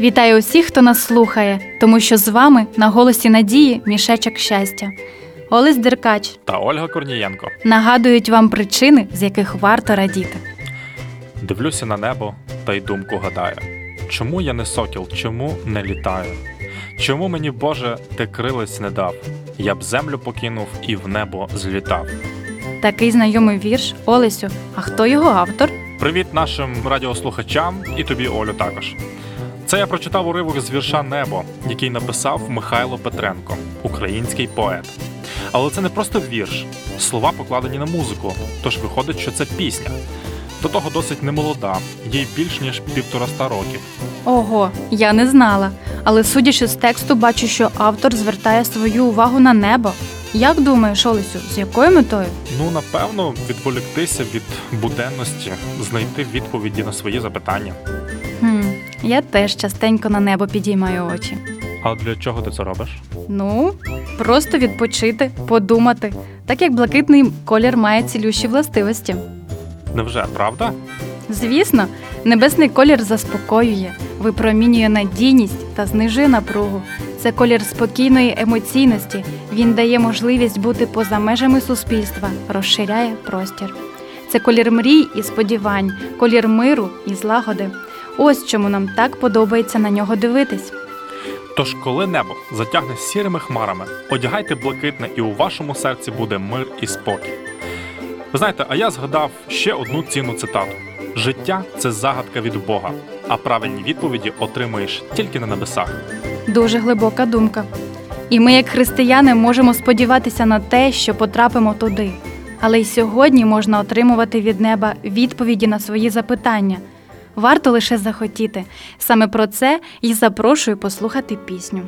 Вітаю усіх, хто нас слухає, тому що з вами на голосі надії мішечок щастя. Олесь Деркач та Ольга Корнієнко. нагадують вам причини, з яких варто радіти. Дивлюся на небо та й думку гадаю. Чому я не сокіл, чому не літаю? Чому мені, Боже, ти крилець не дав? Я б землю покинув і в небо злітав. Такий знайомий вірш Олесю. А хто його автор? Привіт нашим радіослухачам і тобі, Олю, також. Це я прочитав уривок з вірша Небо, який написав Михайло Петренко, український поет. Але це не просто вірш, слова покладені на музику, тож виходить, що це пісня. До того досить немолода, їй більш ніж півтораста років. Ого, я не знала. Але судячи з тексту, бачу, що автор звертає свою увагу на небо. Як думаєш, Олесю, з якою метою? Ну, напевно, відволіктися від буденності, знайти відповіді на свої запитання. Хм, я теж частенько на небо підіймаю очі. А для чого ти це робиш? Ну, просто відпочити, подумати, так як блакитний колір має цілющі властивості. Невже правда? Звісно, небесний колір заспокоює, випромінює надійність та знижує напругу. Це колір спокійної емоційності. Він дає можливість бути поза межами суспільства, розширяє простір. Це колір мрій і сподівань, колір миру і злагоди. Ось чому нам так подобається на нього дивитись. Тож, коли небо затягне сірими хмарами, одягайте блакитне, і у вашому серці буде мир і спокій. Ви знаєте, а я згадав ще одну цінну цитату: життя це загадка від Бога, а правильні відповіді отримуєш тільки на небесах. Дуже глибока думка. І ми, як християни, можемо сподіватися на те, що потрапимо туди. Але й сьогодні можна отримувати від неба відповіді на свої запитання. Варто лише захотіти. Саме про це і запрошую послухати пісню.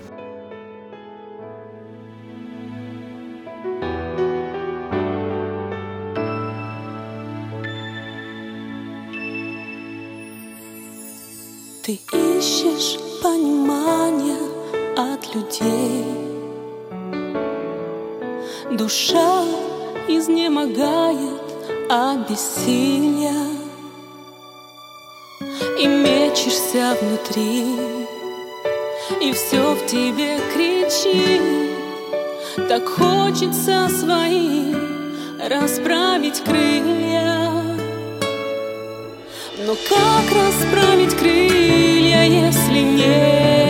Ты ищешь понимания от людей Душа изнемогает от бессилия мечешься внутри И все в тебе кричит Так хочется свои расправить крылья но как расправить крылья, если нет?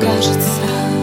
Кажется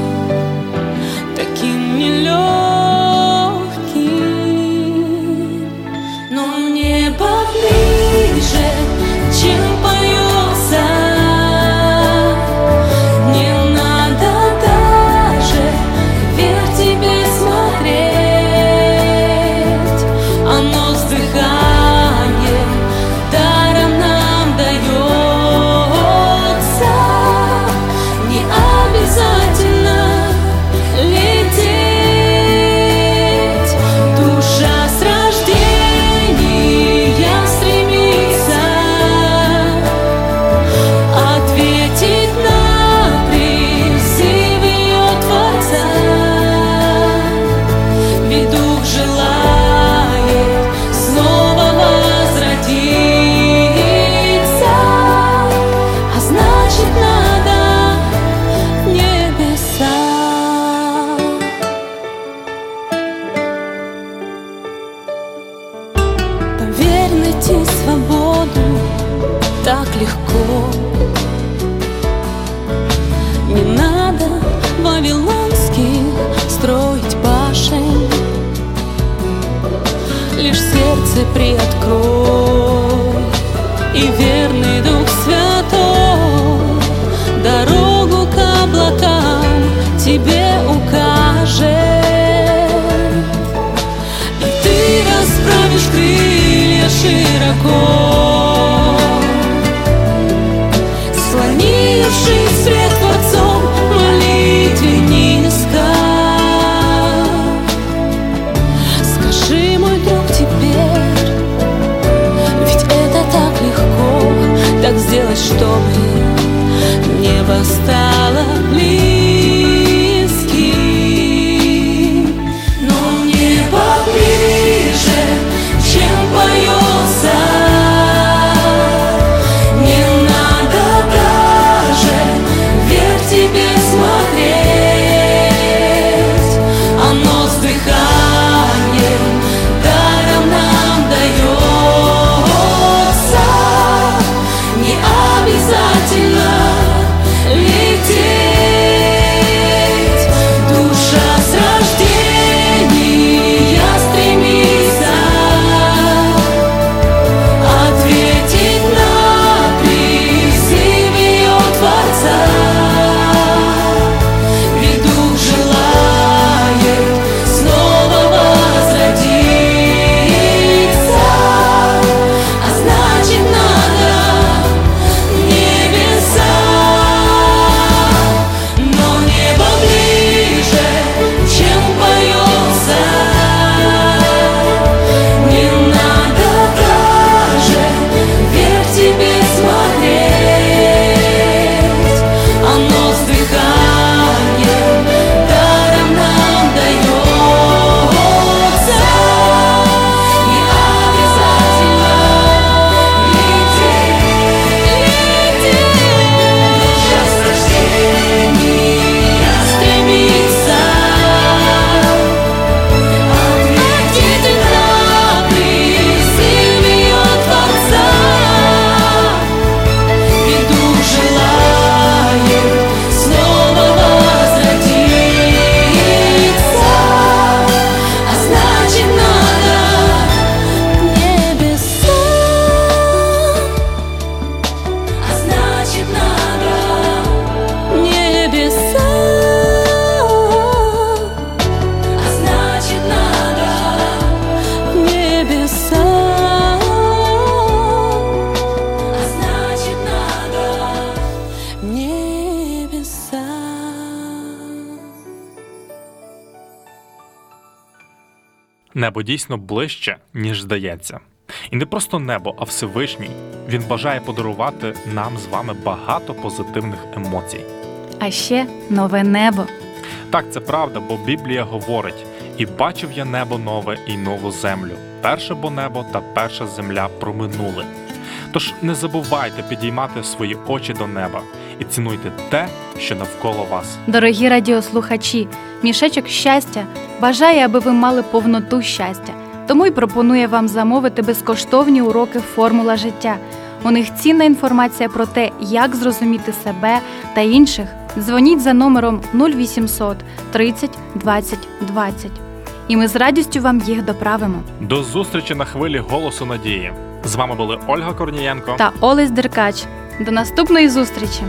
легко. Не надо вавилонских строить башен Лишь сердце приоткрой. И верный Дух Святой Дорогу к облакам тебе укажет. И ты расправишь крылья широко так сделать, чтобы небо стало близким? Небо дійсно ближче, ніж здається. І не просто небо, а Всевишній. Він бажає подарувати нам з вами багато позитивних емоцій. А ще нове небо. Так, це правда, бо Біблія говорить: і бачив я небо нове і нову землю. Перше бо небо та перша земля проминули. Тож не забувайте підіймати свої очі до неба і цінуйте те, що навколо вас. Дорогі радіослухачі, мішечок щастя бажає, аби ви мали повноту щастя. Тому й пропонує вам замовити безкоштовні уроки Формула життя. У них цінна інформація про те, як зрозуміти себе та інших. Дзвоніть за номером 0800 30 20 20. І ми з радістю вам їх доправимо. До зустрічі на хвилі голосу надії. З вами були Ольга Корнієнко Та Олесь Деркач. До наступної зустрічі!